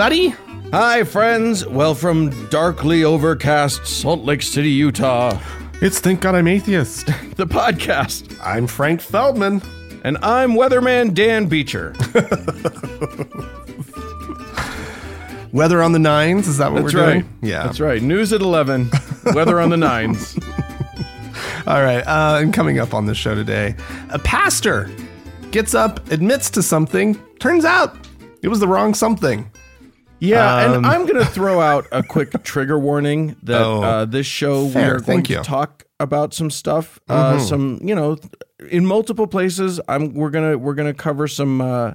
everybody. Hi, friends. Well, from darkly overcast Salt Lake City, Utah, It's Thank God I'm Atheist. the podcast. I'm Frank Feldman. And I'm Weatherman Dan Beecher. Weather on the nines. Is that what That's we're right. doing? Yeah. That's right. News at 11, weather on the nines. All right. Uh, and coming up on the show today, a pastor gets up, admits to something. Turns out it was the wrong something. Yeah, Um, and I'm going to throw out a quick trigger warning that Oh. uh, this show we are going to you. Mm-hmm. talk about some stuff, uh, some you know, in multiple places. I'm we're gonna we're gonna cover some uh,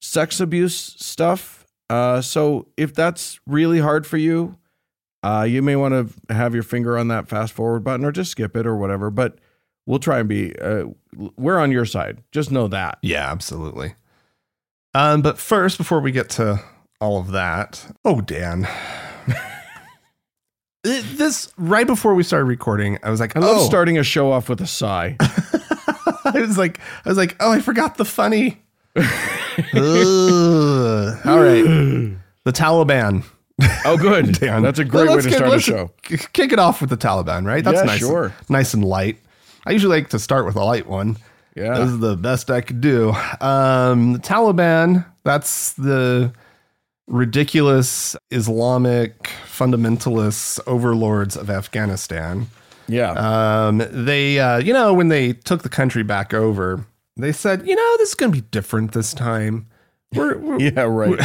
sex abuse stuff. Uh, so if that's really hard for you, uh, you may want to have your finger on that fast forward button or just skip it or whatever. But we'll try and be uh, we're on your side. Just know that. Yeah, absolutely. Um, but first, before we get to all of that, oh Dan, this right before we started recording, I was like, I love oh, starting a show off with a sigh. I was like, I was like, oh, I forgot the funny. All right, the Taliban. Oh, good. Dan. That's a great Well, way to get- start a show. Kick it off with the Taliban, right? That's Yeah, nice. sure. Nice and light. I usually like to start with a light one. Yeah. This is the best I could do. Um, the Taliban, that's the ridiculous Islamic fundamentalists, overlords of Afghanistan. Yeah. Um, they, uh, you know, when they took the country back over, they said, you know, this is going to be different this time. We're, we're, yeah, right.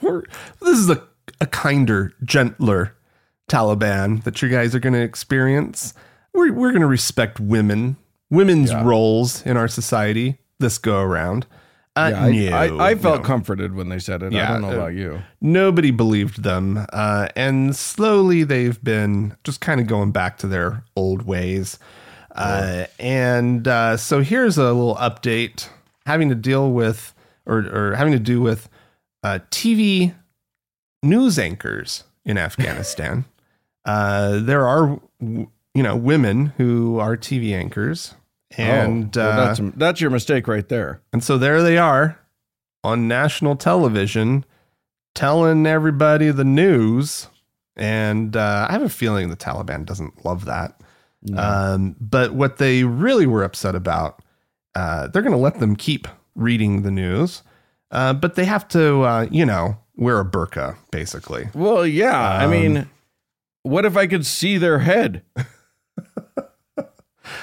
we're this is a, a kinder, gentler Taliban that you guys are going to experience. We're, we're going to respect women, women's Yeah. roles in our society this go around. Uh, Yeah, I, no, I, I felt no. comforted when they said it. I don't know uh, about you. nobody believed them. Uh, and slowly they've been just kind of going back to their old ways. Uh, and uh, so here's a little update having to deal with or, or having to do with uh, TV news anchors in Afghanistan. uh, there are, you know, women who are TV anchors. And oh, well, uh, that's, that's your mistake right there. and so there they are on national television telling everybody the news. And uh, I have a feeling the Taliban doesn't love that. Um, but what they really were upset about, uh, they're going to let them keep reading the news, uh, but they have to, uh, you know, wear a burqa, basically. Well, yeah. I Um, mean, what if I could see their head?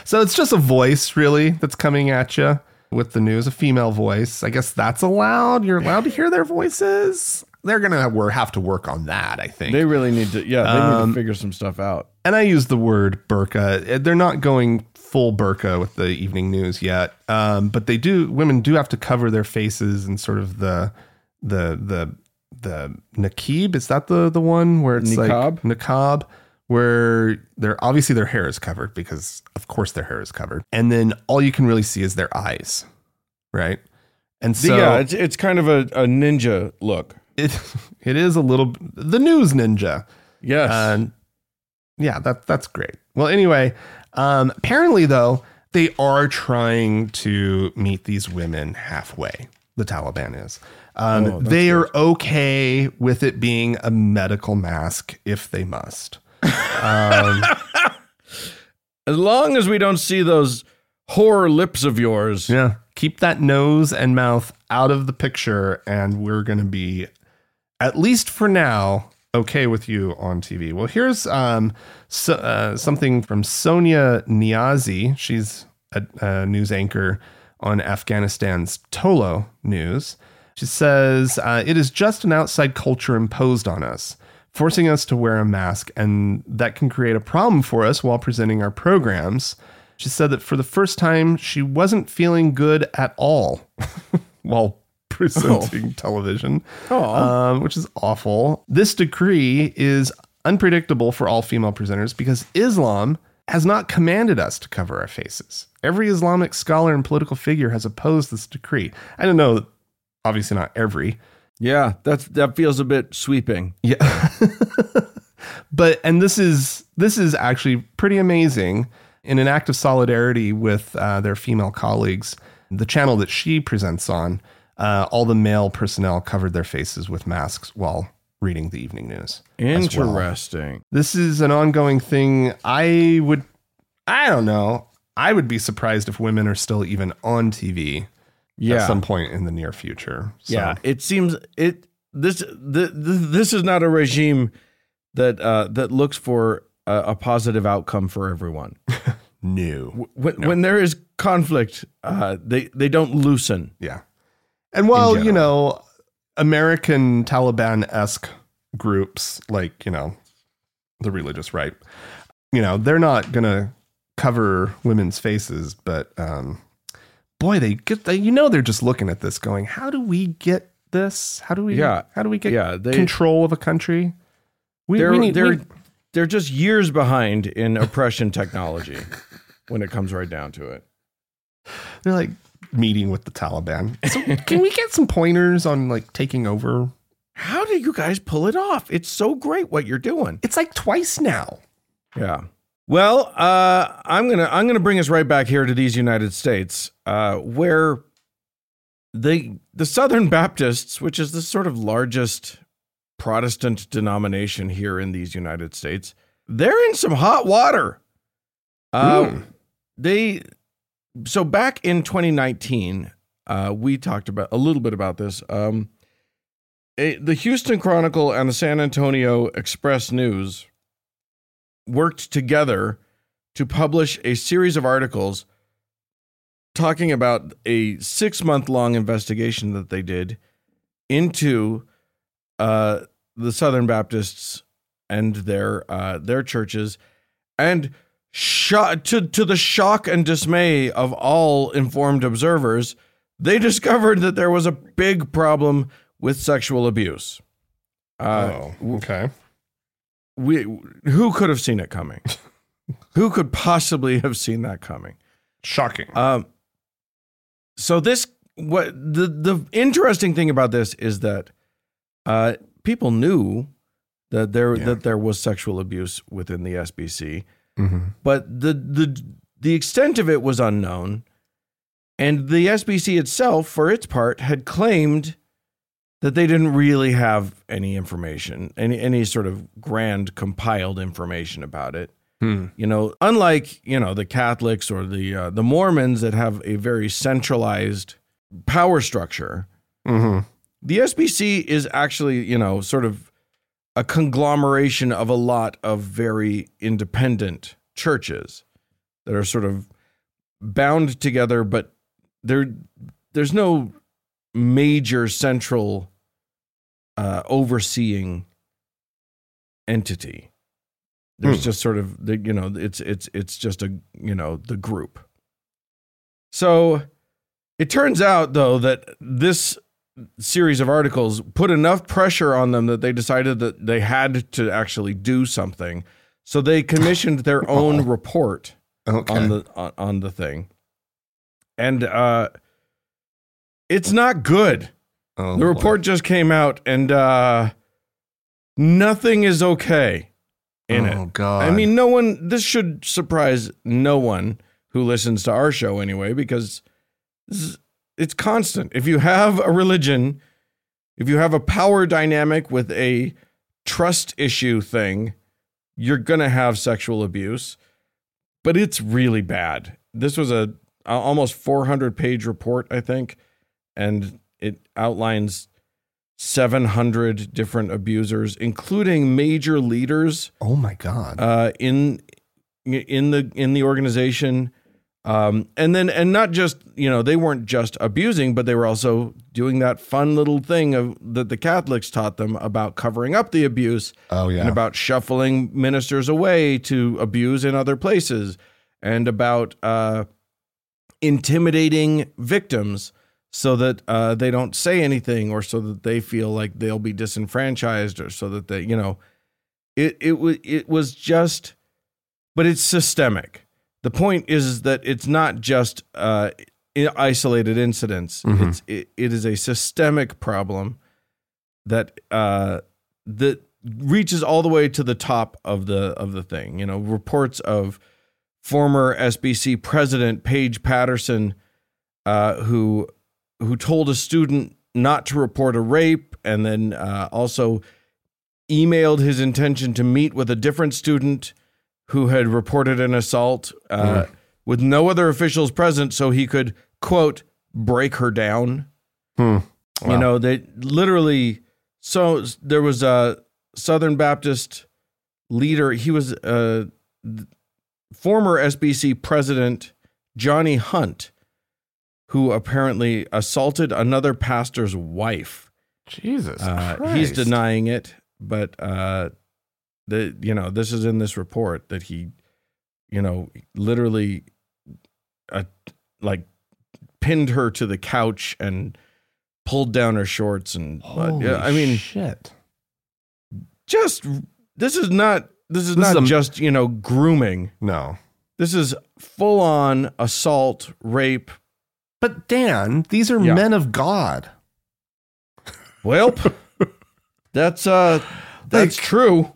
So it's just a voice, really, that's coming at you with the news, a female voice. I guess that's allowed. You're allowed to hear their voices. They're going to have to work on that, I think. They really need to, yeah, they need Um, to figure some stuff out. and I use the word burqa. They're not going full burqa with the evening news yet, um, but they do. Women do have to cover their faces and sort of the the the the nakib. Is that the the one where it's Niqab? like niqab, where they're obviously their hair is covered because of course their hair is covered, and then all you can really see is their eyes, right? And so yeah, it's, it's kind of a, a ninja look. it it is a little the news ninja. Yes. Uh, yeah, that that's great. Well, anyway, um, apparently though they are trying to meet these women halfway. The Taliban is. Um, Oh, they are okay with it being a medical mask if they must. Um, as long as we don't see those horror lips of yours. yeah, keep that nose and mouth out of the picture, and we're going to be, at least for now, okay with you on TV. Well, here's um, so, uh, something from Sonia Niazi. She's a, a news anchor on Afghanistan's Tolo News. She says, uh, It is just an outside culture imposed on us, forcing us to wear a mask, and that can create a problem for us while presenting our programs. She said that for the first time, she wasn't feeling good at all while presenting television, um, which is awful. This decree is unpredictable for all female presenters because Islam has not commanded us to cover our faces. Every Islamic scholar and political figure has opposed this decree. I don't know, obviously not every. Yeah, that's that feels a bit sweeping. Yeah. but and this is this is actually pretty amazing in an act of solidarity with uh, their female colleagues. The channel that she presents on, uh, all the male personnel covered their faces with masks while reading the evening news. as well. Interesting. This is an ongoing thing. I would, I don't know. I would be surprised if women are still even on TV Yeah. at some point in the near future. So, Yeah, it seems it this the, the, this is not a regime that uh, that looks for a, a positive outcome for everyone. new. When, when there is conflict, uh, they they don't loosen. Yeah. And while, you know, American Taliban esque groups like, you know, the religious right, you know, they're not going to cover women's faces, but um, boy, they get, they, you know, they're just looking at this going, how do we get this? How do we, Yeah. how do we get Yeah, they control of a country? We, they're we need, they're we- they're just years behind in oppression technology when it comes right down to it. they're like meeting with the Taliban. So can we get some pointers on like taking over? How do you guys pull it off? It's so great what you're doing. It's like twice now. Yeah. Well, uh, I'm gonna I'm gonna bring us right back here to these United States, uh, where the the Southern Baptists, which is the sort of largest Protestant denomination here in these United States, they're in some hot water. Uh, Hmm. They so back in 2019, uh, we talked about a little bit about this. Um, a- the Houston Chronicle and the San Antonio Express News worked together to publish a series of articles talking about a six month long investigation that they did into uh, the Southern Baptists and their uh, their churches, and to to the shock and dismay of all informed observers, they discovered that there was a big problem with sexual abuse. Uh, oh, okay. We who could have seen it coming? who could possibly have seen that coming? Shocking. Um, so this what the the interesting thing about this is that uh, people knew that there Yeah. that there was sexual abuse within the SBC, mm-hmm. but the the the extent of it was unknown, and the SBC itself, for its part, had claimed that they didn't really have any information, any any sort of grand compiled information about it Hmm. you know unlike you know the catholics or the uh, the mormons that have a very centralized power structure Mm-hmm. the sbc is actually you know sort of a conglomeration of a lot of very independent churches that are sort of bound together but there there's no major central uh, overseeing entity. There's Hmm. just sort of the you know it's it's it's just a you know the group. So it turns out though that this series of articles put enough pressure on them that they decided that they had to actually do something. So they commissioned their own report Okay. on the on, on the thing. And uh it's not good oh, the report just came out and uh nothing is okay in it Oh God. I mean, no one, this should surprise no one who listens to our show anyway, because it's constant. If you have a religion, if you have a power dynamic with a trust issue thing, you're going to have sexual abuse, but it's really bad. This was a, a almost 400 page report, I think, and it outlines 700 different abusers, including major leaders oh my God. uh, in in the in the organization, um, and then and not just you know they weren't just abusing, but they were also doing that fun little thing of that the Catholics taught them about covering up the abuse oh yeah. and about shuffling ministers away to abuse in other places, and about uh, intimidating victims so that uh, they don't say anything, or so that they feel like they'll be disenfranchised, or so that they, you know, it it was it was just, but it's systemic. The point is that it's not just uh, isolated incidents. Mhm. It's it, it is a systemic problem that uh, that reaches all the way to the top of the of the thing. You know, reports of former SBC president Paige Patterson, uh, who who told a student not to report a rape, and then uh, also emailed his intention to meet with a different student who had reported an assault uh, with no other officials present, so he could quote break her down. Hmm. You know, they literally. So there was a Southern Baptist leader. He was a former SBC president, Johnny Hunt, who apparently assaulted another pastor's wife. Jesus. Uh, he's denying it, but uh, the you know this is in this report that he, you know, literally, uh, like pinned her to the couch and pulled down her shorts and uh, I mean shit. just this is not this is This is not a- just you know grooming. No. This is full on assault, rape. But Dan, these are Yeah. men of God. Well, that's uh that's Like- true.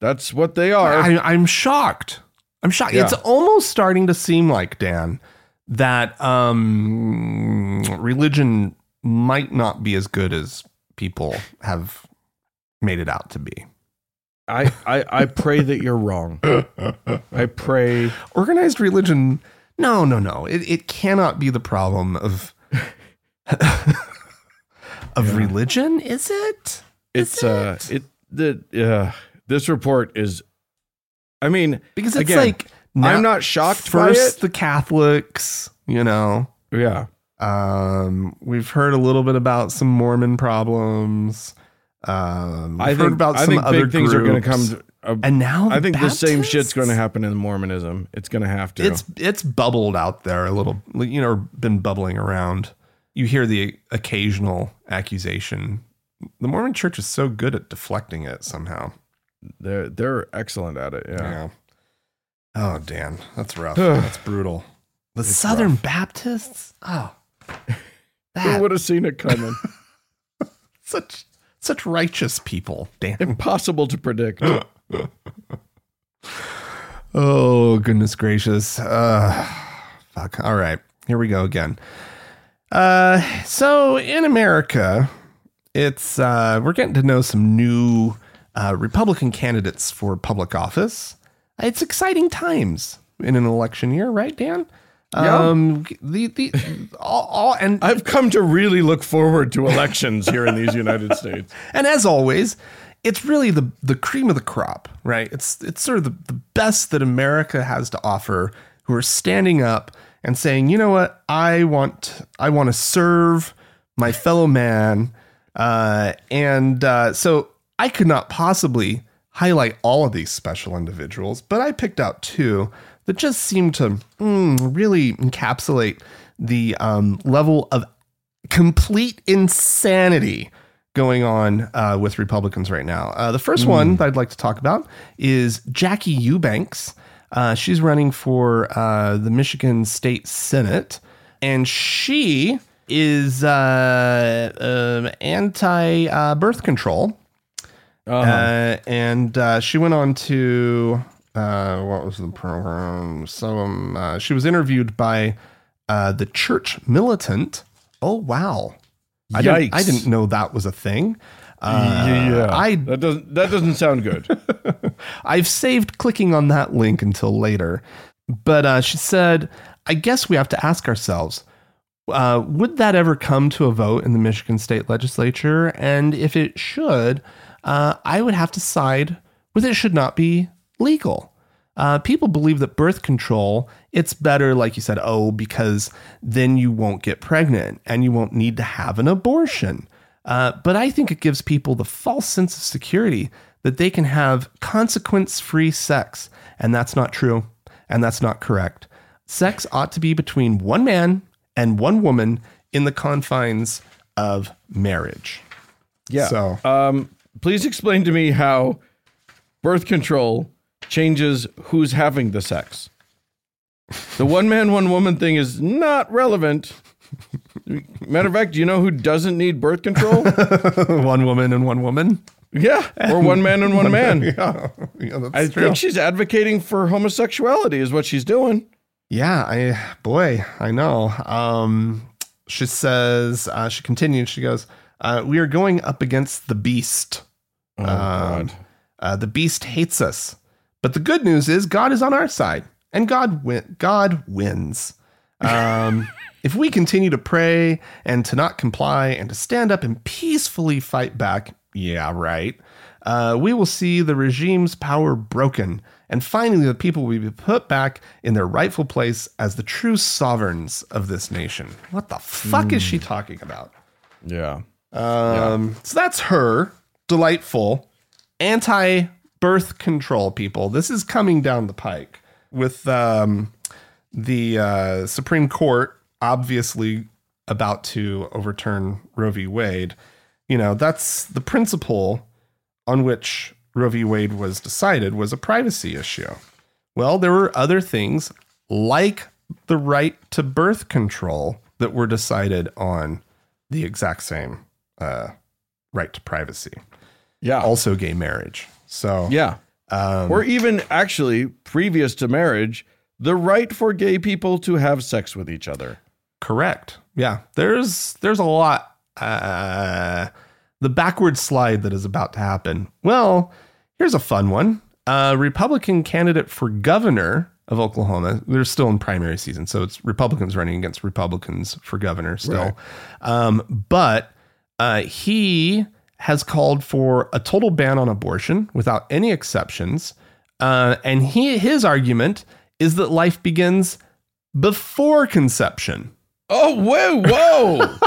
That's what they are. I, I'm shocked. I'm shocked. Yeah. It's almost starting to seem like Dan that um, religion might not be as good as people have made it out to be. I, I, I pray that you're wrong. I pray. Organized religion, no, no, no. It, it cannot be the problem of of religion, is it? Is It's uh it the uh this report is I mean, because it's again, like now- I'm not shocked first the Catholics, you know. Yeah. Um, we've heard a little bit about some Mormon problems. Um, I heard think about I some other things are going to come to, uh, and now I think the same shit's going to happen in Mormonism. It's going to have to. It's it's bubbled out there a little, you know, been bubbling around. You hear the occasional accusation. The Mormon Church is so good at deflecting it somehow. they're they're excellent at it. Yeah. Yeah. Oh, Dan, that's rough. that's brutal. The Southern Baptists. Oh, Who that would have seen it coming? such such righteous people. Dan. Impossible to predict. Oh goodness gracious. Uh, fuck. All right, here we go again. Uh, so in America, it's uh, we're getting to know some new uh, Republican candidates for public office. It's exciting times in an election year, right, Dan? Yeah. Um, the the all, all and I've come to really look forward to elections here in these United States. And as always, it's really the the cream of the crop, right? It's it's sort of the, the best that America has to offer who are standing up and saying, you know what, I want I want to serve my fellow man. Uh, and uh, so I could not possibly highlight all of these special individuals, but I picked out two that just seem to mm, really encapsulate the um, level of complete insanity going on uh, with Republicans right now. Uh, the first one that I'd like to talk about is Jackie Eubanks. Uh, she's running for uh, the Michigan State Senate, and she is uh, um, anti uh, birth control. Uh, and uh, she went on to uh, what was the program? So um, uh, she was interviewed by uh, the Church Militant. Oh wow! I didn't, I didn't know that was a thing. Uh, I that doesn't that doesn't sound good. I've saved clicking on that link until later. But uh, she said, I guess we have to ask ourselves uh, would that ever come to a vote in the Michigan state legislature? And if it should, uh, I would have to side with it should not be legal. Uh, people believe that birth control, it's better, like you said, oh, because then you won't get pregnant and you won't need to have an abortion. Uh, but I think it gives people the false sense of security that they can have consequence free sex. And that's not true. And that's not correct. Sex ought to be between one man and one woman in the confines of marriage. Yeah. So- um, please explain to me how birth control changes who's having the sex. The one man, one woman thing is not relevant. Matter of fact, do you know who doesn't need birth control? one woman and one woman. yeah, or one man and one man. Yeah, yeah that's I true. think she's advocating for homosexuality, is what she's doing. Yeah, I boy, I know. Um She says, uh, she continues, she goes, uh, We are going up against the beast. Oh, Um, God. Uh, the beast hates us. But the good news is God is on our side and God win- God wins. Um, if we continue to pray and to not comply and to stand up and peacefully fight back, yeah, right, uh, we will see the regime's power broken and finally the people will be put back in their rightful place as the true sovereigns of this nation. What the fuck is she talking about? Yeah. Um, So that's her. Delightful. Anti birth control people. This is coming down the pike with um, the uh, Supreme Court obviously about to overturn Roe v. Wade. You know, that's the principle on which Roe v. Wade was decided was a privacy issue. Well, there were other things like the right to birth control that were decided on the exact same uh, right to privacy. Yeah. Also, gay marriage. So, yeah. Um, Or even actually, previous to marriage, the right for gay people to have sex with each other. correct. Yeah, there's there's a lot. Uh, the backward slide that is about to happen. Well, here's a fun one. A Republican candidate for governor of Oklahoma. They're still in primary season, so it's Republicans running against Republicans for governor still. Right. Um, but uh, he has called for a total ban on abortion without any exceptions. Uh, and he his argument is that life begins before conception. Oh, whoa, whoa.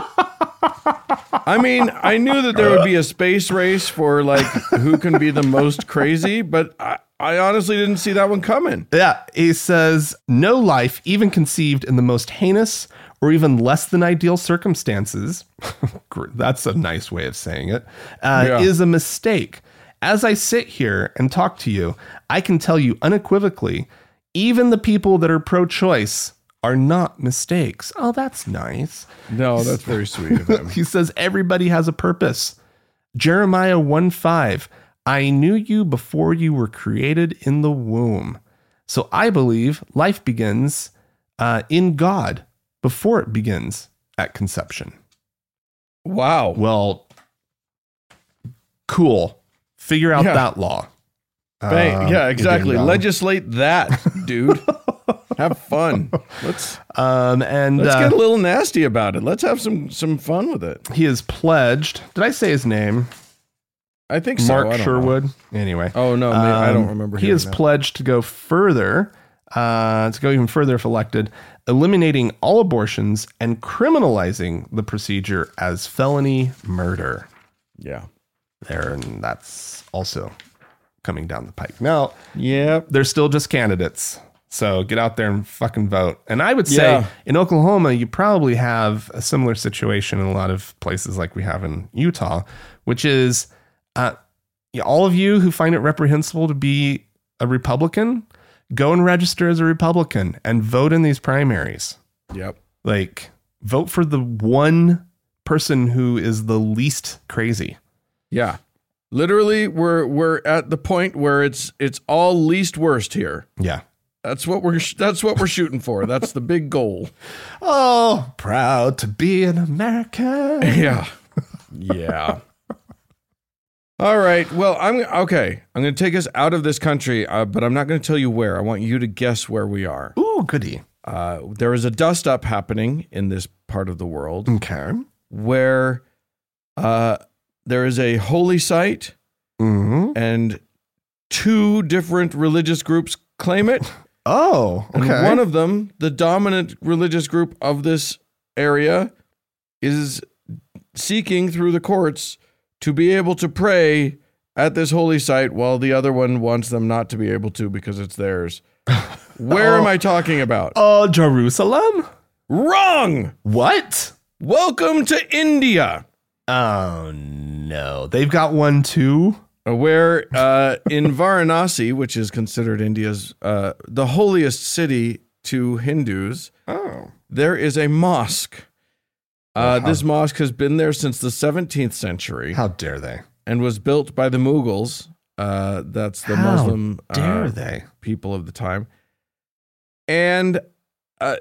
I mean, I knew that there would be a space race for like who can be the most crazy, but I, I honestly didn't see that one coming. Yeah, he says no life, even conceived in the most heinous or even less than ideal circumstances, that's a nice way of saying it, uh, Yeah. is a mistake. As I sit here and talk to you, I can tell you unequivocally, even the people that are pro choice are not mistakes. Oh, that's nice. No, that's very sweet of him. He says everybody has a purpose. Jeremiah 1 5. I knew you before you were created in the womb. So I believe life begins uh, in God before it begins at conception. Wow. Well, cool. Figure out Yeah. that law. Bang. Um, yeah, exactly. Legislate that, dude. have fun. Let's Um, and let's uh, get a little nasty about it. Let's have some some fun with it. he is pledged. Did I say his name? I think so. Mark I don't know. Sherwood. Anyway. Oh no, man, I don't Um, remember. He has that. pledged to go further, uh, to go even further if elected, eliminating all abortions and criminalizing the procedure as felony murder. yeah. There, and that's also coming down the pike. Now, yeah, they're still just candidates. So get out there and fucking vote. And I would say Yeah. in Oklahoma, you probably have a similar situation in a lot of places like we have in Utah, which is uh, all of you who find it reprehensible to be a Republican, go and register as a Republican and vote in these primaries. Yep. Like, vote for the one person who is the least crazy. Yeah. Literally, we're we're at the point where it's it's all least worst here. Yeah. That's what we're sh- that's what we're shooting for. That's the big goal. Oh, proud to be an American. Yeah. Yeah. All right. Well, I'm okay. I'm going to take us out of this country, uh, but I'm not going to tell you where. I want you to guess where we are. Ooh, goody. Uh, there is a dust up happening in this part of the world Okay. where uh, there is a holy site hmm and two different religious groups claim it. Oh, And okay. one of them, the dominant religious group of this area, is seeking through the courts to be able to pray at this holy site while the other one wants them not to be able to because it's theirs. Where am I talking about? oh, Jerusalem? Wrong! What? Welcome to India, Oh, no. They've got one too? where uh, in Varanasi, which is considered India's uh, the holiest city to Hindus, Oh. there is a mosque. Uh, Wow. this mosque has been there since the 17th century How dare they? and was built by the Mughals. Uh, that's the How Muslim Dare uh, they? people of the time. And uh,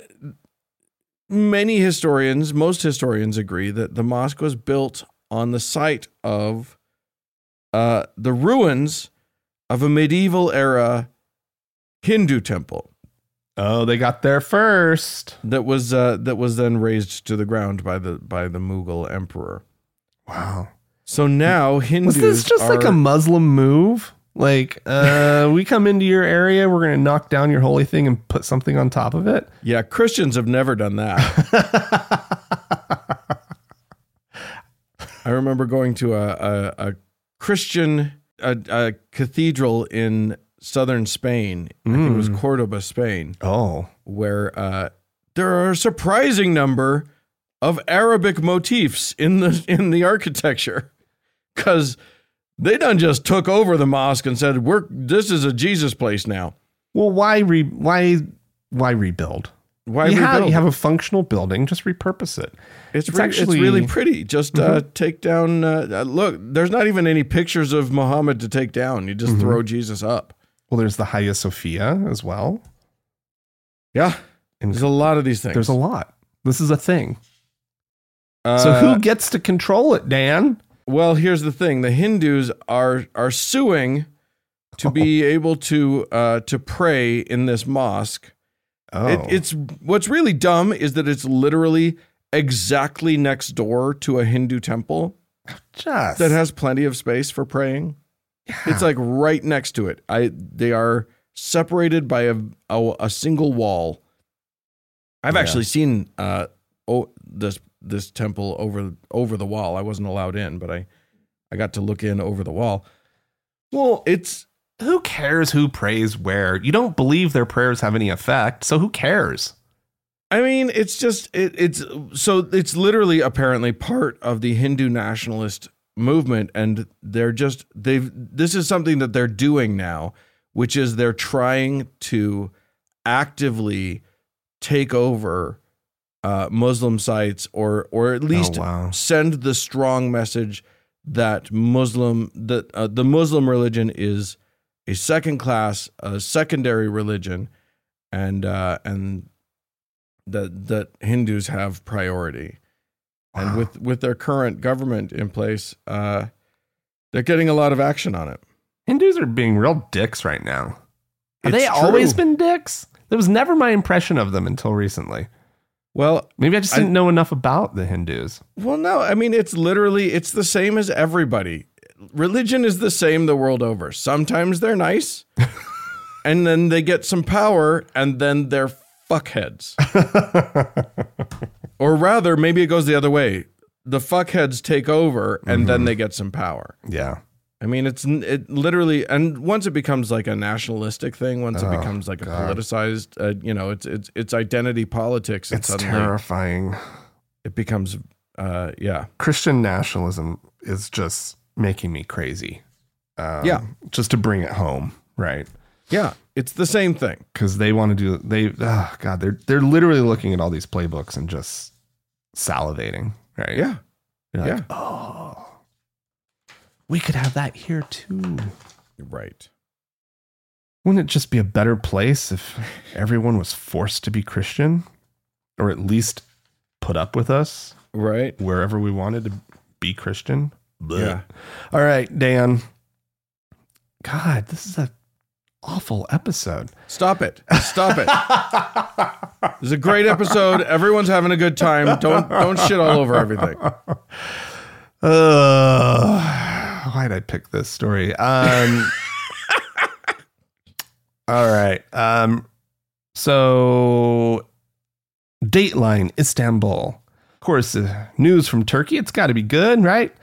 many historians, most historians agree that the mosque was built on the site of uh, the ruins of a medieval era Hindu temple Oh, they got there first. that was uh, that was then razed to the ground by the by the Mughal emperor. Wow. So now Hindus Was this just like a Muslim move? Like, uh, we come into your area, we're going to knock down your holy thing and put something on top of it? yeah Christians have never done that. I remember going to a a, a Christian a, a cathedral in southern Spain. I think it was Cordoba, Spain, Oh. where uh, there are a surprising number of Arabic motifs in the in the architecture, because they done just took over the mosque and said, "We're this is a Jesus place now." Well, why re- why why rebuild? Why you, have, rebuild? you have a functional building, just repurpose it. It's, It's re- actually- it's really pretty. Just uh, take down. Uh, uh, look, there's not even any pictures of Muhammad to take down. You just throw Jesus up. Well, there's the Hagia Sophia as well. Yeah, And there's a lot of these things. there's a lot. This is a thing. Uh, So who gets to control it, Dan? Well, here's the thing: the Hindus are are suing to be able to uh, to pray in this mosque. Oh, It, it's what's really dumb is that it's literally exactly next door to a Hindu temple just that has plenty of space for praying. It's like right next to it. I they are separated by a a, a single wall. I've Yeah. actually seen uh oh this this temple over over the wall. I wasn't allowed in, but I I got to look in over the wall. well. It's Who cares who prays where? You don't believe their prayers have any effect, so who cares? I mean, it's just it, it's so it's literally apparently part of the Hindu nationalist movement, and they're just they've this is something that they're doing now, which is they're trying to actively take over uh, Muslim sites, or or at least oh, wow. send the strong message that Muslim that uh, the Muslim religion is a second class, a secondary religion, and uh, and that that Hindus have priority. And with with their current government in place, uh, they're getting a lot of action on it. Hindus are being real dicks right now. Have they It's always been dicks? That was never my impression of them until recently. Well, Maybe I just didn't know enough about the Hindus. well, no, I mean it's literally it's the same as everybody. Religion is the same the world over. Sometimes they're nice, and then they get some power, and then they're fuckheads. Or rather, maybe it goes the other way. The fuckheads take over, and then they get some power. yeah. I mean, it's it literally, and once it becomes like a nationalistic thing, once it Oh, becomes like a God. politicized, uh, you know, it's it's it's identity politics. It's terrifying. It becomes, uh, yeah, Christian nationalism is just making me crazy. Um, Yeah. Just to bring it home, right? Yeah. It's the same thing. Because they want to do they. Oh God, they're they're literally looking at all these playbooks and just salivating, right? Yeah, You're yeah. like, oh, we could have that here too. right. Wouldn't it just be a better place if everyone was forced to be Christian, or at least put up with us Right. wherever we wanted to be Christian? Blech. Yeah. All right, Dan. God, this is a awful episode. Stop it. Stop it. This is a great episode. Everyone's having a good time. Don't don't shit all over everything. Uh, why'd I pick this story? Um, all right. Um, so, Dateline Istanbul. Of course, uh, news from Turkey. It's got to be good, right?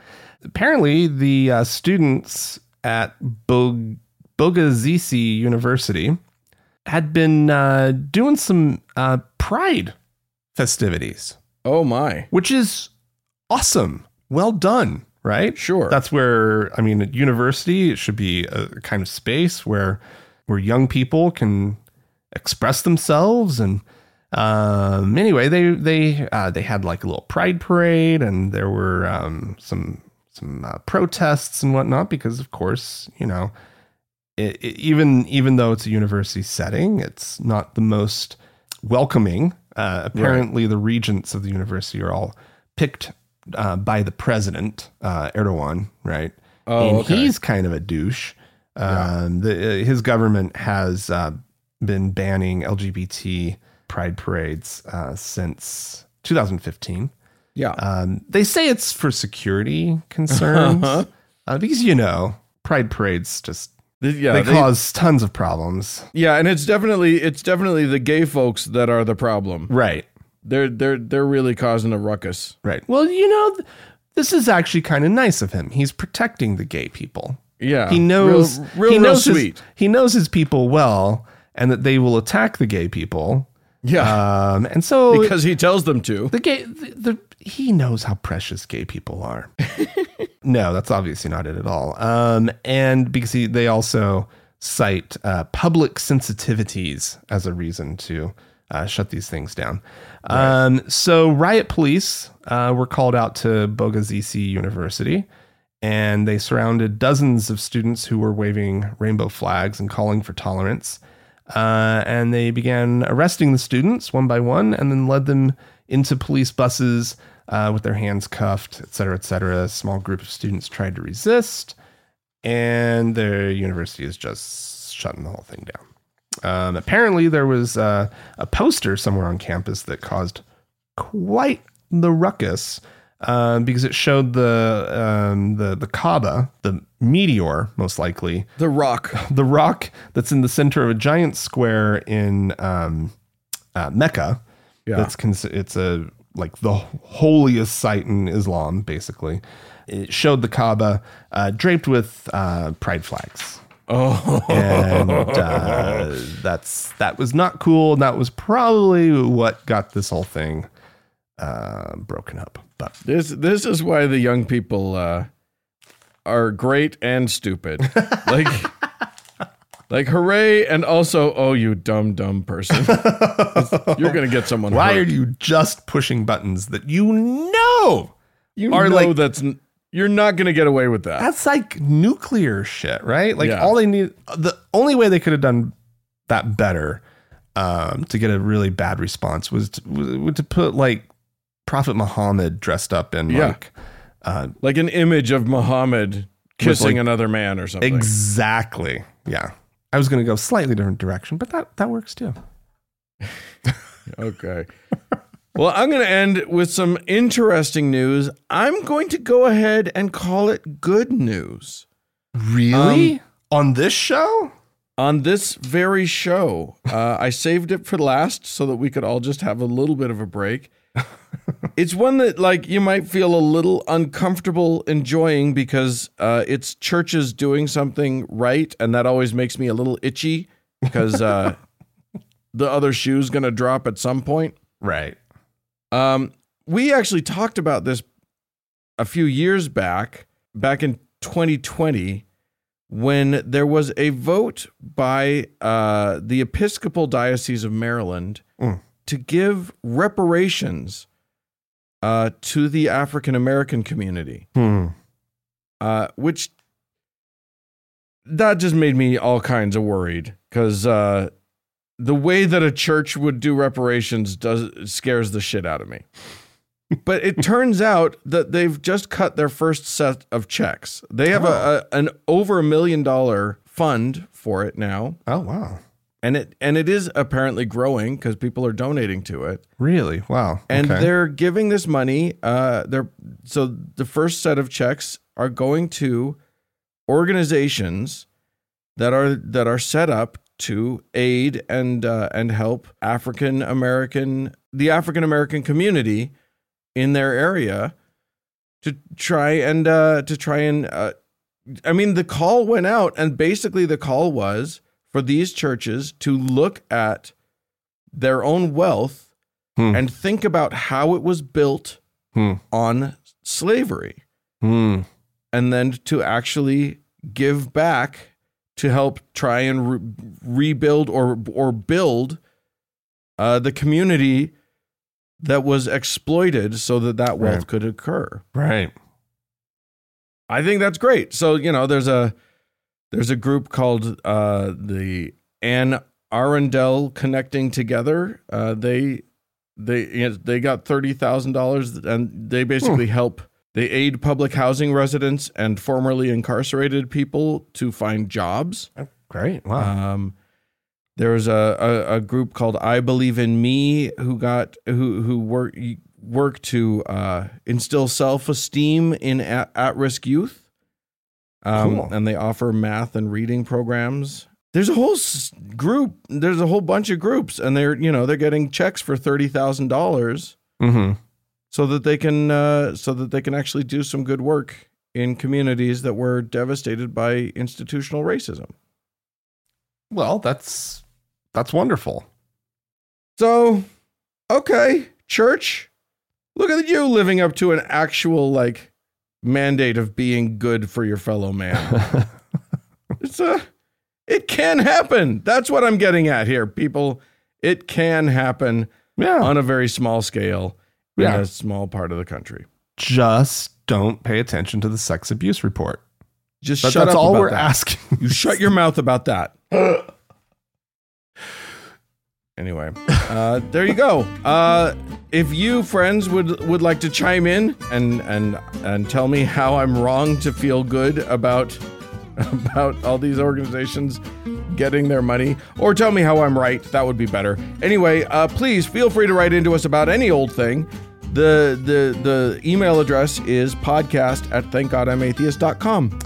Apparently, the uh, students at Bog- Bogazici University had been uh, doing some uh, pride festivities Oh my. which is awesome. Well done, right? Sure. That's where I mean, at university, it should be a kind of space where where young people can express themselves. And um, anyway, they they uh, they had like a little pride parade, and there were um, some some uh, protests and whatnot because, of course, you know, it, it- even even though it's a university setting, it's not the most welcoming Uh, apparently, the regents of the university are all picked uh, by the president, uh, Erdogan, right? Oh, and okay. he's kind of a douche. Um, the, his government has uh, been banning LGBT pride parades uh, since 2015. Yeah. Um, they say it's for security concerns Uh-huh. uh, because you know pride parades just yeah. they, they- cause tons of problems. yeah, and it's definitely it's definitely the gay folks that are the problem. Right. They're they're they're really causing a ruckus. Right. Well, you know, th- this is actually kind of nice of him. He's protecting the gay people. Yeah. He knows real, real, he real knows sweet. His, he knows his people well, and that they will attack the gay people. yeah. Um, and so because he tells them to. the gay the, the he knows how precious gay people are. no, that's obviously not it at all. Um, and because he, they also cite uh, public sensitivities as a reason to uh, shut these things down. Um, so riot police uh, were called out to Bogazici University. And they surrounded dozens of students who were waving rainbow flags and calling for tolerance. Uh, and they began arresting the students one by one and then led them into police buses uh, with their hands cuffed, et cetera, et cetera. A small group of students tried to resist, and the university is just shutting the whole thing down. Um, apparently, there was uh, a poster somewhere on campus that caused quite the ruckus um, because it showed the um, the the Kaaba, the meteor, most likely, The rock. the rock that's in the center of a giant square in um, uh, Mecca. Yeah. That's cons- it's a like the holiest site in Islam, basically. It showed the Kaaba uh, draped with uh, pride flags, Oh. and uh, that's that was not cool. And that was probably what got this whole thing uh, broken up. But This this is why the young people uh, are great and stupid. like like hooray and also oh you dumb dumb person. You're gonna get someone. why hurt. are you just pushing buttons that you know you are know like- that's you're not gonna get away with that. That's like nuclear shit, right? Like Yeah. all they need, the only way they could have done that better um, to get a really bad response was to, was to put like Prophet Muhammad dressed up in Yeah. like uh, Like an image of Muhammad kissing like- another man or something. exactly, yeah. I was going to go slightly different direction, but that that works too. Okay. well, I'm going to end with some interesting news. I'm going to go ahead and call it good news. Really? On this show? On this very show, uh, I saved it for last so that we could all just have a little bit of a break. it's one that, like, you might feel a little uncomfortable enjoying because uh, it's churches doing something right, and that always makes me a little itchy because uh, the other shoe's going to drop at some point. Right. Um, we actually talked about this a few years back, back in 2020, when there was a vote by uh, the Episcopal Diocese of Maryland Mm. To give reparations uh, to the African American community, Hmm. uh, which that just made me all kinds of worried because uh, the way that a church would do reparations does scares the shit out of me. But it turns out that they've just cut their first set of checks. They have a, a an over a million dollar fund for it now, Oh wow. And it and it is apparently growing because people are donating to it. Really? Wow. And Okay. they're giving this money. Uh, they're so the first set of checks are going to organizations that are that are set up to aid and uh, and help African American the African American community in their area to try and uh, to try and uh, I mean the call went out and basically the call was for these churches to look at their own wealth Hmm. and think about how it was built Hmm. on slavery Hmm. and then to actually give back to help try and re- rebuild or or build uh, the community that was exploited so that that wealth Right. could occur. Right. I think that's great. So you know, there's a there's a group called uh, the Anne Arundel Connecting Together. Uh, they they you know, they got thirty thousand dollars, and they basically help. They aid public housing residents and formerly incarcerated people to find jobs. Great. Wow. Um, there was a, a, a group called I Believe in Me who got who who work work to uh, instill self esteem in at, at risk youth. Um, Cool. And they offer math and reading programs. There's a whole s- group. There's a whole bunch of groups, and they're you know they're getting checks for thirty thousand dollars mm-hmm. so that they can uh, so that they can actually do some good work in communities that were devastated by institutional racism. Well, that's that's wonderful. So, okay, church, look at you living up to an actual like mandate of being good for your fellow man. it's a it can happen. That's what I'm getting at here, people. It can happen yeah. on a very small scale in Yeah. a small part of the country. Just don't pay attention to the sex abuse report. Just But shut that's up all we're that. asking. You shut your mouth about that. Anyway, uh, there you go. Uh, if you friends would would like to chime in and and and tell me how I'm wrong to feel good about about all these organizations getting their money, or tell me how I'm right, that would be better. Anyway, uh, please feel free to write into us about any old thing. The the the email address is podcast at thankgodimatheist.com.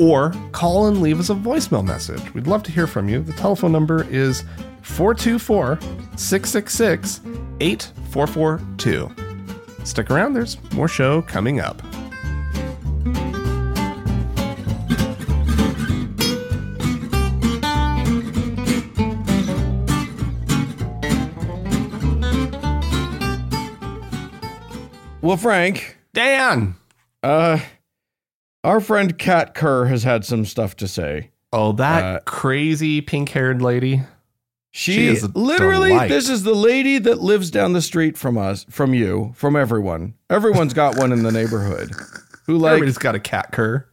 or call and leave us a voicemail message. We'd love to hear from you. The telephone number is 424 666 8442. Stick around, there's more show coming up. Well, Frank, Dan! Uh, our friend Kat Kerr has had some stuff to say. Oh, that Uh, crazy pink haired lady. She, She is literally, delight. this is the lady that lives down the street from us, from you, from everyone. Everyone's got one in the neighborhood who like, Everybody's got a Kat Kerr.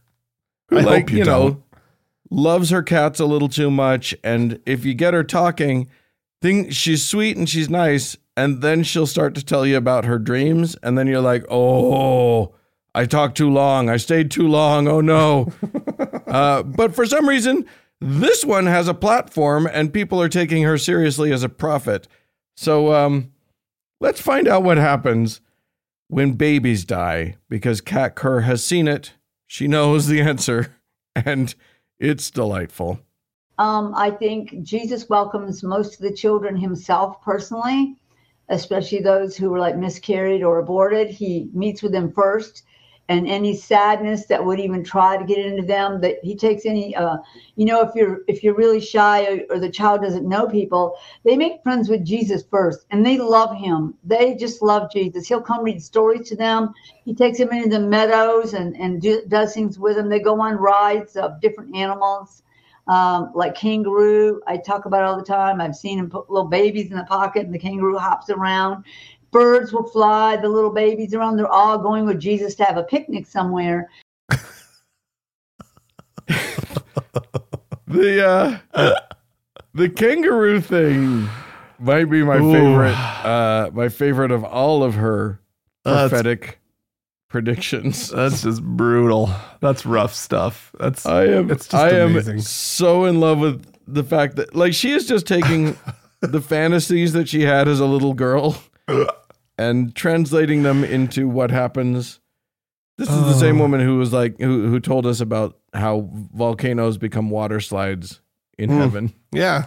who I like, hope you you, know, don't. loves her cats a little too much. And if you get her talking, think she's sweet and she's nice, and then she'll start to tell you about her dreams, and then you're like, oh, I talked too long, I stayed too long, oh no. uh, but for some reason, this one has a platform, and people are taking her seriously as a prophet. So um, let's find out what happens when babies die, because Kat Kerr has seen it. She knows the answer, and it's delightful. Um, I think Jesus welcomes most of the children himself personally, especially those who were like miscarried or aborted. He meets with them first, and any sadness that would even try to get into them, that he takes any. Uh, you know, if you're if you're really shy or, or the child doesn't know people, they make friends with Jesus first, and they love him. They just love Jesus. He'll come read stories to them. He takes them into the meadows and and do, does things with them. They go on rides of different animals um, like kangaroo. I talk about all the time. I've seen him put little babies in the pocket, and the kangaroo hops around. Birds will fly the little babies around. They're all going with Jesus to have a picnic somewhere. The uh, the kangaroo thing might be my Ooh. favorite. Uh, my favorite of all of her That's- prophetic predictions. That's just brutal. That's rough stuff. That's I am. It's just I am so in love with the fact that like she is just taking the fantasies that she had as a little girl and translating them into what happens. This is the same Oh. woman who was like who who told us about how volcanoes become water slides in Mm. heaven. yeah.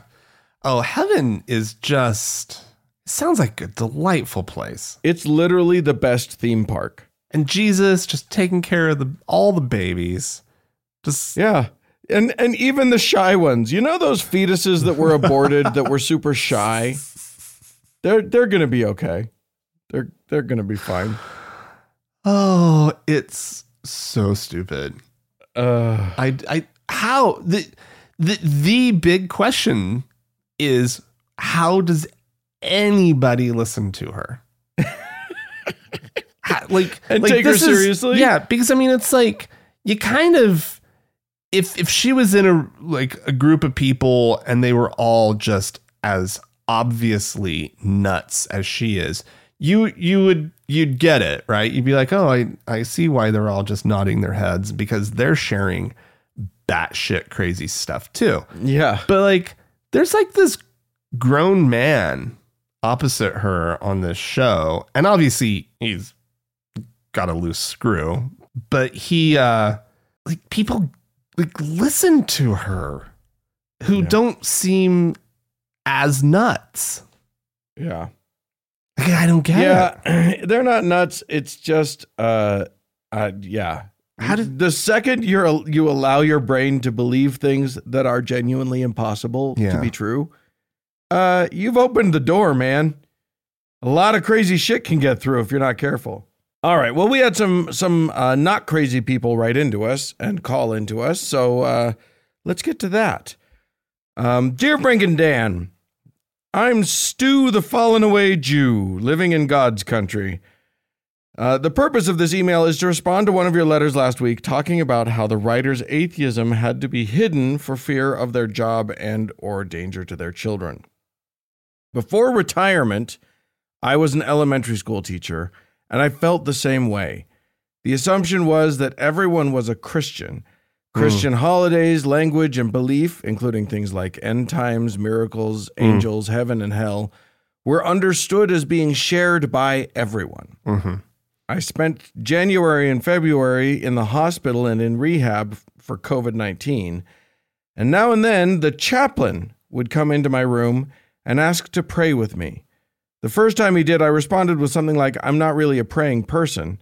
Oh, heaven is just sounds like a delightful place. It's literally the best theme park. And Jesus just taking care of the all the babies. Just Yeah. And and even the shy ones. You know those fetuses that were aborted that were super shy? They're they're going to be okay. They're they're going to be fine. oh, it's so stupid. Uh I I how the the the big question is how does anybody listen to her? How- like And like take her this is- seriously? yeah, because I mean it's like you kind of if if she was in a like a group of people and they were all just as obviously nuts as she is, you you would you'd get it right. You'd be like, oh, I I see why they're all just nodding their heads because they're sharing batshit crazy stuff too. Yeah. But like, there's like this grown man opposite her on this show, and obviously he's got a loose screw, but he uh like people like listen to her who Yeah. don't seem as nuts. Yeah. I don't get it. Yeah. They're not nuts. It's just uh uh yeah. How did- the second you're you allow your brain to believe things that are genuinely impossible to be true, uh you've opened the door, man. A lot of crazy shit can get through if you're not careful. All right. Well, we had some some uh, not crazy people write into us and call into us, so uh, let's get to that. Um, Dear Frank and Dan, I'm Stu, the fallen away Jew, living in God's country. Uh, the purpose of this email is to respond to one of your letters last week talking about how the writer's atheism had to be hidden for fear of their job and or danger to their children. Before retirement, I was an elementary school teacher, and I felt the same way. The assumption was that everyone was a Christian. Christian holidays, language, and belief, including things like end times, miracles, angels, heaven, and hell, were understood as being shared by everyone. Mhm. I spent January and February in the hospital and in rehab for COVID 19. And now and then, the chaplain would come into my room and ask to pray with me. The first time he did, I responded with something like, I'm not really a praying person.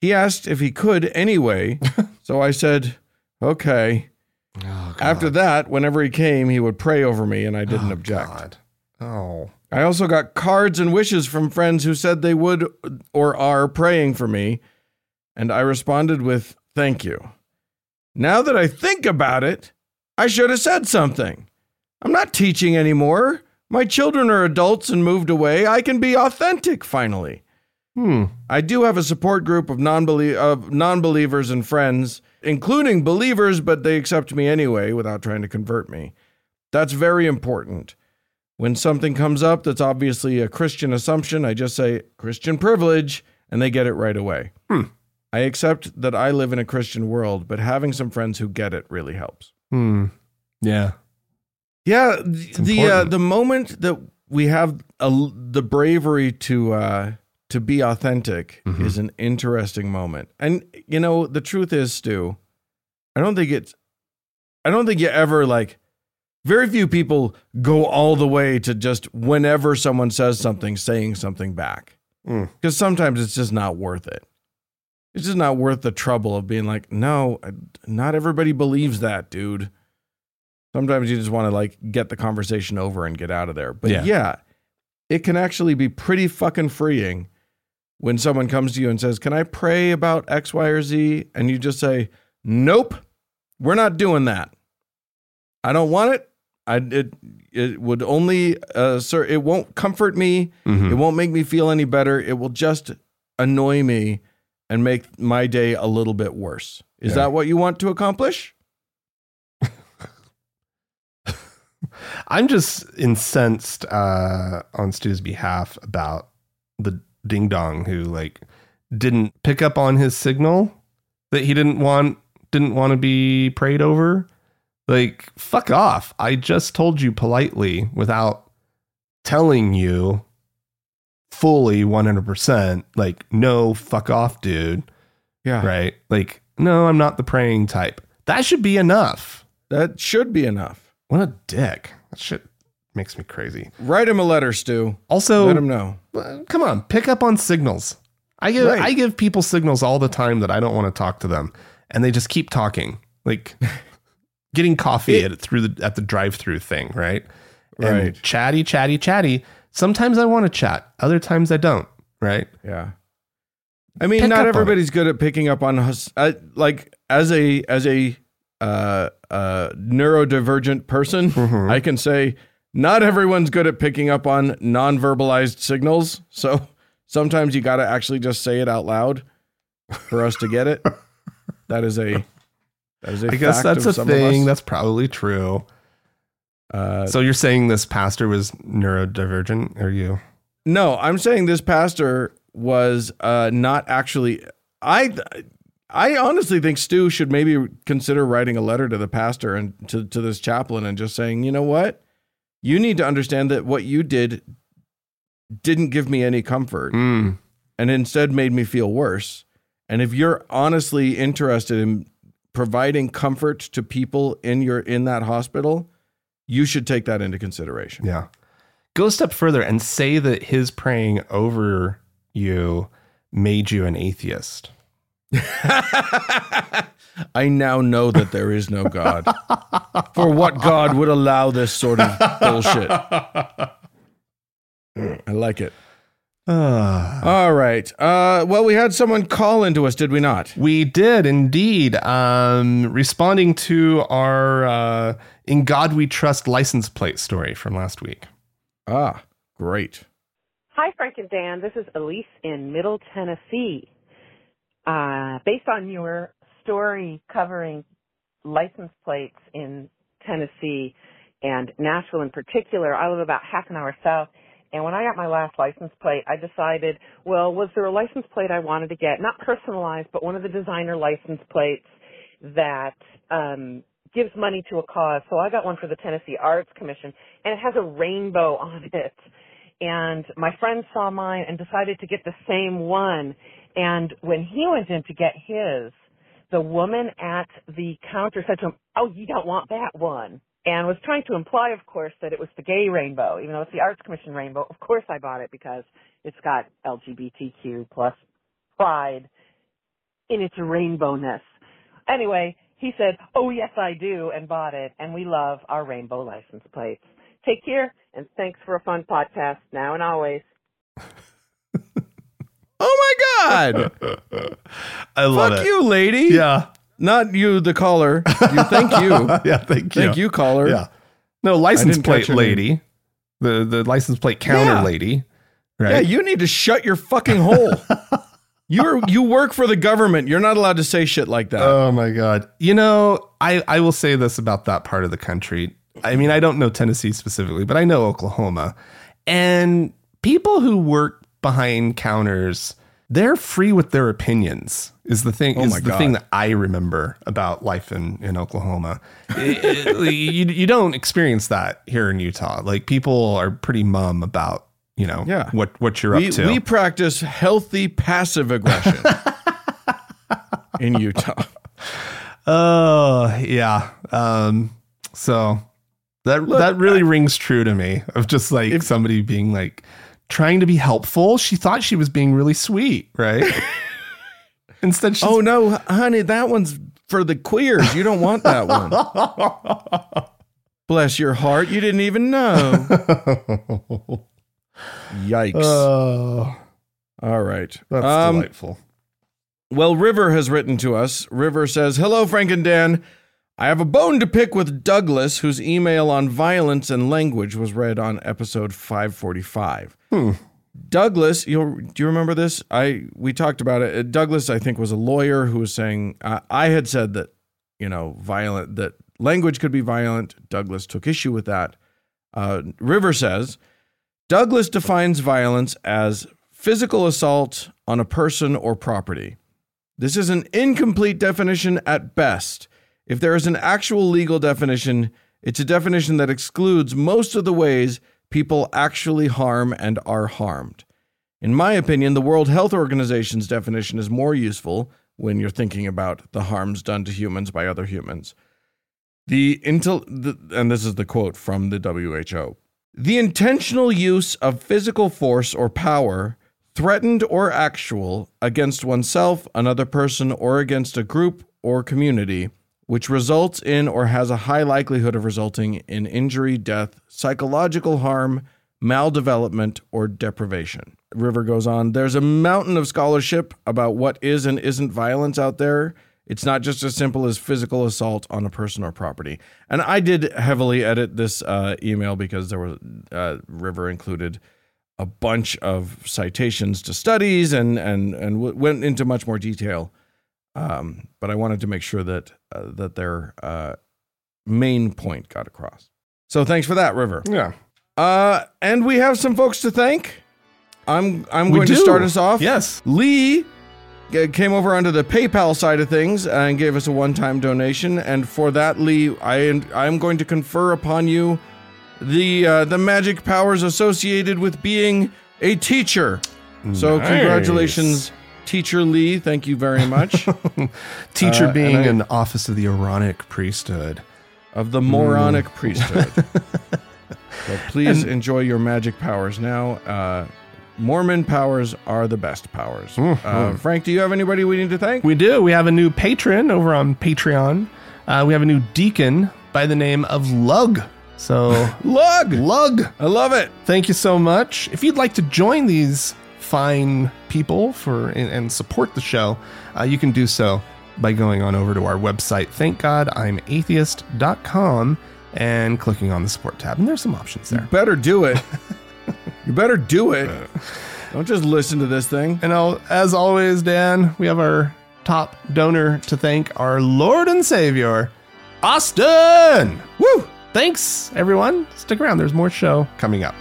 He asked if he could anyway. so I said, okay. Oh. After that, whenever he came, he would pray over me and I didn't Oh, object. God. Oh. I also got cards and wishes from friends who said they would or are praying for me, and I responded with thank you. Now that I think about it, I should have said something. I'm not teaching anymore. My children are adults and moved away. I can be authentic finally. Hmm. I do have a support group of non-belie- of non-believers and friends, including believers, but they accept me anyway without trying to convert me. That's very important. When something comes up that's obviously a Christian assumption, I just say Christian privilege and they get it right away. Hmm. I accept that I live in a Christian world, but having some friends who get it really helps. Hmm. Yeah. Yeah, th- the uh, the moment that we have a, the bravery to uh, to be authentic Mhm. is an interesting moment. And you know, the truth is, Stu, I don't think it's I don't think you ever like very few people go all the way to just whenever someone says something saying something back. Mm. Cuz sometimes it's just not worth it. It's just not worth the trouble of being like, "No, not everybody believes that, dude." Sometimes you just want to like get the conversation over and get out of there. But Yeah. yeah, it can actually be pretty fucking freeing when someone comes to you and says, Can I pray about X, Y, or Z? And you just say, Nope, we're not doing that. I don't want it. I it it would only uh sir it won't comfort me. Mhm. It won't make me feel any better. It will just annoy me and make my day a little bit worse. Is Yeah. that what you want to accomplish? I'm just incensed uh, on Stu's behalf about the ding dong who like didn't pick up on his signal that he didn't want didn't want to be prayed over. Like fuck off. I just told you politely without telling you fully 100% like no fuck off dude, Yeah. right? Like no, I'm not the praying type. That should be enough. That should be enough. What a dick. That shit makes me crazy. Write him a letter, Stu. Also, Let him know. uh, come on, pick up on signals. I give Right. I give people signals all the time that I don't want to talk to them, and they just keep talking, like getting coffee It- at through the at the drive through thing, right? And Right. chatty, chatty, chatty. Sometimes I want to chat, other times I don't, right? Yeah. I mean, Pick not everybody's good at picking up on hus- uh, like as a as a uh, uh, neurodivergent person, Mhm. I can say not everyone's good at picking up on non-verbalized signals. So sometimes you got to actually just say it out loud for us to get it. That is a that is a I guess that's a thing. That's probably true. Uh, So you're saying this pastor was neurodivergent? Are you? No, I'm saying this pastor was uh, not actually. I I honestly think Stu should maybe consider writing a letter to the pastor and to, to this chaplain and just saying, you know what, you need to understand that what you did didn't give me any comfort Mm. and instead made me feel worse. And if you're honestly interested in providing comfort to people in your in that hospital, you should take that into consideration. Yeah. Go a step further and say that his praying over you made you an atheist. I now know that there is no God. For what God would allow this sort of bullshit? I like it. Ah. All right. Uh, well, we had someone call into us, did we not? We did indeed. Um, responding to our uh, In God We Trust license plate story from last week. Ah, great. Hi, Frank and Dan. This is Elise in Middle Tennessee. Uh, based on your story covering license plates in Tennessee and Nashville in particular, I live about half an hour south. And when I got my last license plate, I decided, well, was there a license plate I wanted to get? Not personalized, but one of the designer license plates that um, gives money to a cause. So I got one for the Tennessee Arts Commission, and it has a rainbow on it and my friend saw mine and decided to get the same one. And when he went in to get his, the woman at the counter said to him, "Oh, you don't want that one," and was trying to imply, of course, that it was the gay rainbow, even though it's the Arts Commission rainbow. Of course, I bought it because it's got LGBTQ plus pride in its rainbowness. Anyway, he said, "Oh, yes, I do," and bought it, and we love our rainbow license plates. Take care, and thanks for a fun podcast now and always. God. I love Fuck it. you, lady. Yeah. Not you, the caller. You, thank you. yeah. Thank you. Thank you, caller. Yeah. No, license didn't catch plate her lady. The the license plate counter Yeah. lady. Right. Yeah, you need to shut your fucking hole. You're you work for the government. You're not allowed to say shit like that. Oh my god. You know, I I will say this about that part of the country. I mean, I don't know Tennessee specifically, but I know Oklahoma. And people who work behind counters, they're free with their opinions. Is the thing Oh is the God. thing that I remember about life in in Oklahoma. It- it- you you don't experience that here in Utah. Like people are pretty mum about, you know, Yeah. what what you're we, up to. we practice healthy passive aggression in Utah. Oh yeah. Um. So that that really rings true to me. Of just like If- somebody being like trying to be helpful. She thought she was being really sweet, right? Instead, she's Oh no, honey, that one's for the queers. You don't want that one. Bless your heart. You didn't even know. Yikes. oh, All right. that's Um, delightful. Well, River has written to us. River says, Hello, Frank and Dan. I have a bone to pick with Douglas, whose email on violence and language was read on episode 545. Hmm. Douglas, you do you remember this? I we talked about it. Uh, Douglas, I think, was a lawyer who was saying uh, I had said that you know violent that language could be violent. Douglas took issue with that. Uh, River says Douglas defines violence as physical assault on a person or property. This is an incomplete definition at best. If there is an actual legal definition, it's a definition that excludes most of the ways people actually harm and are harmed. In my opinion, the World Health Organization's definition is more useful when you're thinking about the harms done to humans by other humans. The intel, the, and this is the quote from the WHO. The intentional use of physical force or power, threatened or actual, against oneself, another person, or against a group or community, which results in or has a high likelihood of resulting in injury, death, psychological harm, maldevelopment, or deprivation. River goes on, there's a mountain of scholarship about what is and isn't violence out there. It's not just as simple as physical assault on a person or property. And I did heavily edit this uh, email because there was uh, River included a bunch of citations to studies and and and w- went into much more detail. Um, but I wanted to make sure that uh, that their uh, main point got across. So thanks for that, River. Yeah. Uh, and we have some folks to thank. I'm I'm We going to start us off. Yes. Lee came over onto the PayPal side of things and gave us a one-time donation, and for that, Lee, I I'm going to confer upon you the uh, the magic powers associated with being a teacher. So Nice. congratulations, Teacher Lee. Thank you very much Teacher Uh, being I- an office of the Aaronic priesthood. of the moronic priesthood. so please enjoy your magic powers now. Uh, Mormon powers are the best powers. Uh, Frank, do you have anybody we need to thank? We do. We have a new patron over on Patreon. Uh, we have a new deacon by the name of Lug. So, Lug! Lug, I love it. thank you so much. If you'd like to join these fine people for and, and support the show, uh, you can do so by going on over to our website, thankgodimatheist.com, and clicking on the support tab. And there's some options there. Better do it. you better do it. Don't just listen to this thing. And I'll, as always, Dan, we have our top donor to thank, our Lord and Savior, Austin. Woo! Thanks, everyone. Stick around. There's more show coming up.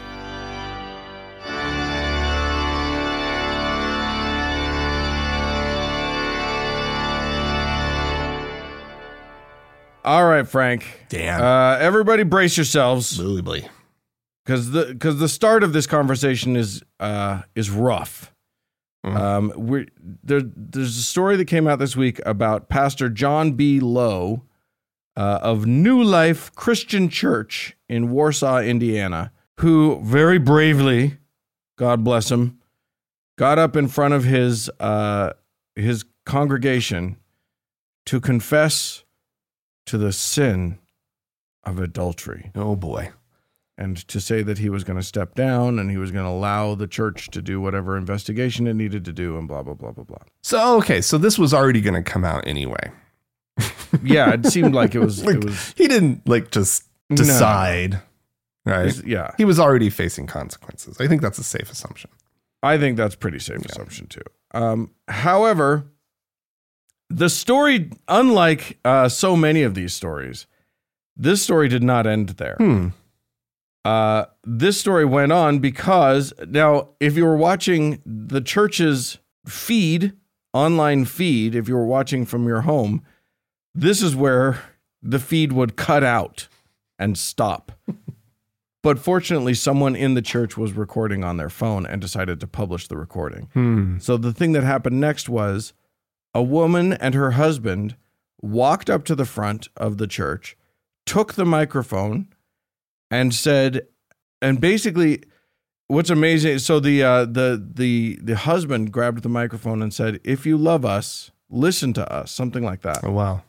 All right, Frank. Damn. Uh, everybody brace yourselves Absolutely. because the because the start of this conversation is uh, is rough. Mhm. Um, we're, there, there's a story that came out this week about Pastor John B. Lowe uh, of New Life Christian Church in Warsaw, Indiana, who very bravely, God bless him, got up in front of his uh, his congregation to confess to the sin of adultery Oh, boy. and to say that he was going to step down and he was going to allow the church to do whatever investigation it needed to do and blah blah blah blah blah. So, okay. So this was already going to come out anyway. Yeah, it seemed like it was it was He didn't, like, just No. decide. Right. it's- yeah. He was already facing consequences. I think that's a safe assumption. I think that's pretty safe assumption too. Um, however, the story, unlike uh, so many of these stories, this story did not end there. Hmm. Uh, this story went on because now, if you were watching the church's feed, online feed, if you were watching from your home, this is where the feed would cut out and stop. but fortunately, someone in the church was recording on their phone and decided to publish the recording. Hmm. So the thing that happened next was a woman and her husband walked up to the front of the church, took the microphone, and said, and basically, what's amazing. So the uh, the the the husband grabbed the microphone and said, "If you love us, listen to us," something like that, Oh, wow.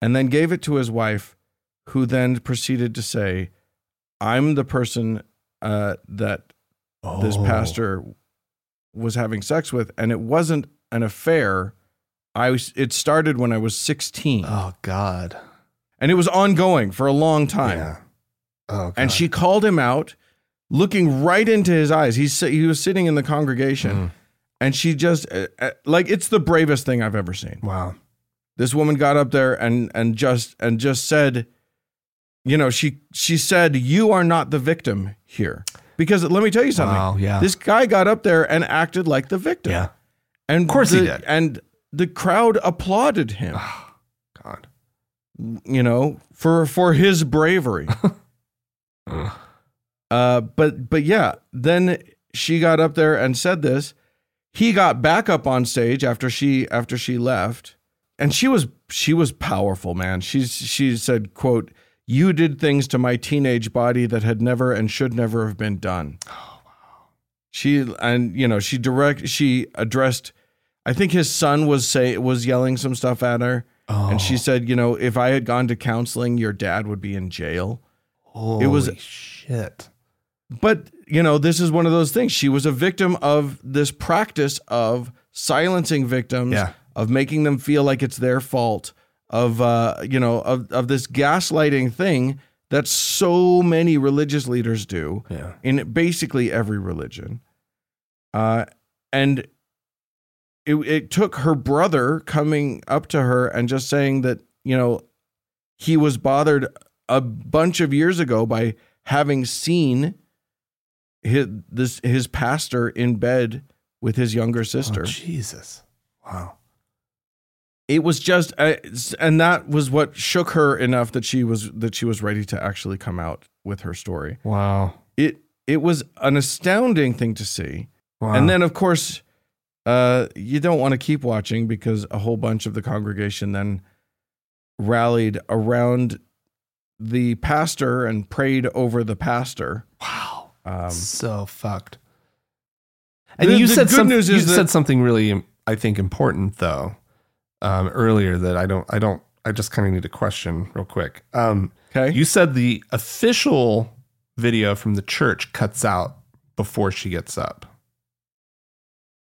and then gave it to his wife, who then proceeded to say, "I'm the person uh, that this Oh. pastor was having sex with, and it wasn't an affair. I was, it started when I was 16, Oh, God. and it was ongoing for a long time. Yeah. Oh, And she called him out, looking right into his eyes. He's he was sitting in the congregation, Mm. and she just uh, uh, like it's the bravest thing I've ever seen. Wow. This woman got up there and and just and just said, you know, she she said, "You are not the victim here." Because let me tell you something. Wow. Yeah. This guy got up there and acted like the victim. yeah. And Of course the, he did. And the crowd applauded him, God. you know, for for his bravery. Uh, but but yeah, then she got up there and said this. He got back up on stage after she after she left, and she was she was powerful, man. She's she said, "quote You did things to my teenage body that had never and should never have been done." Oh, wow. She and you know she direct she addressed. I think his son was say was yelling some stuff at her, Oh. and she said, "You know, if I had gone to counseling, your dad would be in jail." Holy it was- shit. But, you know, this is one of those things. She was a victim of this practice of silencing victims, Yeah. of making them feel like it's their fault, of, uh, you know, of, of this gaslighting thing that so many religious leaders do Yeah. in basically every religion. Uh, and it, it took her brother coming up to her and just saying that, you know, he was bothered a bunch of years ago by having seen his this his pastor in bed with his younger sister. Oh, Jesus. Wow. it was just uh, and that was what shook her enough that she was that she was ready to actually come out with her story. Wow. It it was an astounding thing to see. Wow. And then of course uh you don't want to keep watching because a whole bunch of the congregation then rallied around the pastor and prayed over the pastor. wow. Um so fucked. And The- you the said some, you that- said something really, I think, important though um, earlier that I don't, I don't, I just kind of need to question real quick. Um, okay. you said the official video from the church cuts out before she gets up.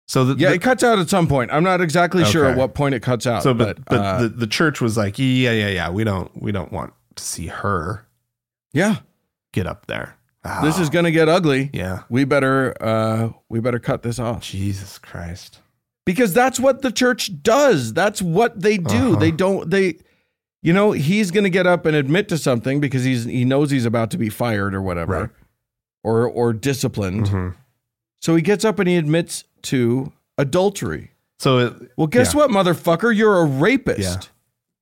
So the, yeah, the- it cuts out at some point. I'm not exactly sure at what point it cuts out. so but but, uh, the, the church was like, yeah, yeah, yeah, we don't we don't want to see her yeah, get up there. this is Oh, going to get ugly. yeah. we better uh we better cut this off Jesus Christ. because that's what the church does that's what they do Uh-huh. they don't they you know he's going to get up and admit to something because he's he knows he's about to be fired or whatever Right. or or disciplined Mhm. So he gets up and he admits to adultery So it, well guess Yeah. what motherfucker you're a rapist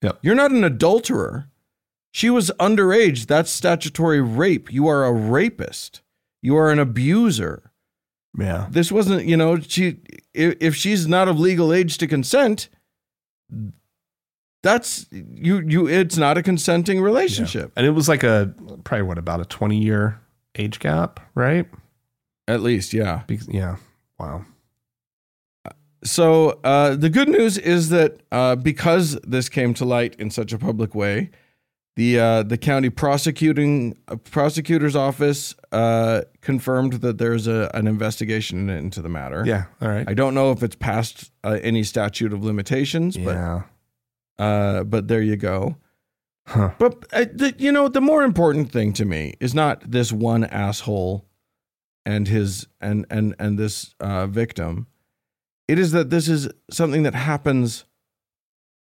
Yeah. Yep. you're not an adulterer she was underage that's statutory rape you are a rapist you are an abuser yeah. this wasn't you know she if, if she's not of legal age to consent that's you you it's not a consenting relationship And it was like a probably what about a 20 year age gap, right? At least yeah Because, yeah. Wow. so uh, the good news is that uh, because this came to light in such a public way the uh, the county prosecuting uh, prosecutor's office uh, confirmed that there's a, an investigation into the matter Yeah. All right. I don't know if it's past uh, any statute of limitations yeah. but uh, but there you go Huh. But uh, the, you know, the more important thing to me is not this one asshole and his and and and this uh, victim. It is that this is something that happens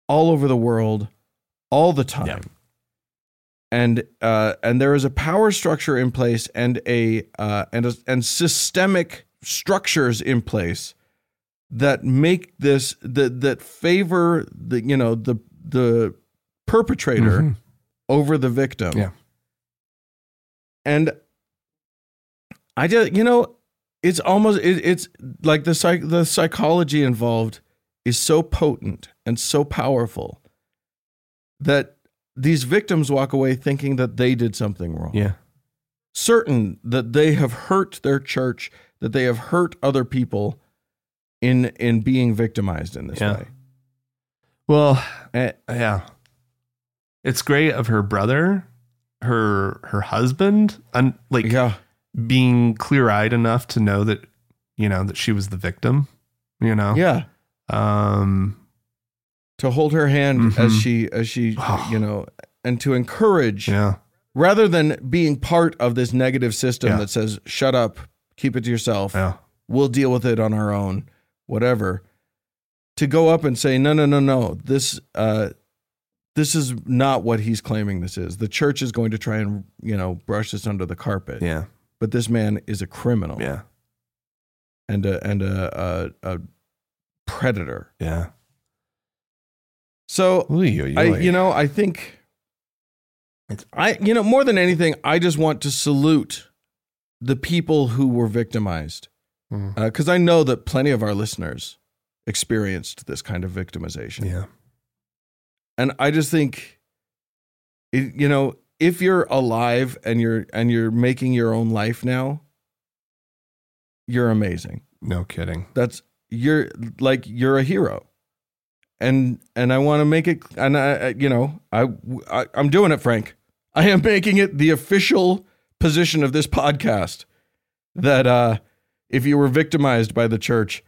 all over the world, all the time, Yeah. and uh, and there is a power structure in place and a uh, and a, and systemic structures in place that make this that that favor the you know the the perpetrator Mhm. over the victim. Yeah. And I just, you know, it's almost it, it's like the psych the psychology involved is so potent and so powerful that these victims walk away thinking that they did something wrong. Yeah. Certain that they have hurt their church, that they have hurt other people in in being victimized in this Yeah. way. Well, Eh, yeah. It's great of her brother, her her husband, and like yeah. Being clear eyed enough to know that you know that she was the victim. You know. Yeah. Um. to hold her hand as Mhm. she as she you know and to encourage Yeah. rather than being part of this negative system Yeah. that says shut up keep it to yourself Yeah. we'll deal with it on our own whatever to go up and say no no no no this uh this is not what he's claiming this is the church is going to try and you know brush this under the carpet Yeah. But this man is a criminal Yeah. and a and a, a, a predator Yeah. so Oy, oy, I, you know, I think I, you know, more than anything, I just want to salute the people who were victimized mm. uh, because I know that plenty of our listeners experienced this kind of victimization, Yeah. and I just think, it, you know, if you're alive and you're and you're making your own life now, you're amazing. No kidding. That's you're like you're a hero. And and I want to make it and I you know, I, I I'm doing it Frank. I am making it the official position of this podcast that uh if you were victimized by the church,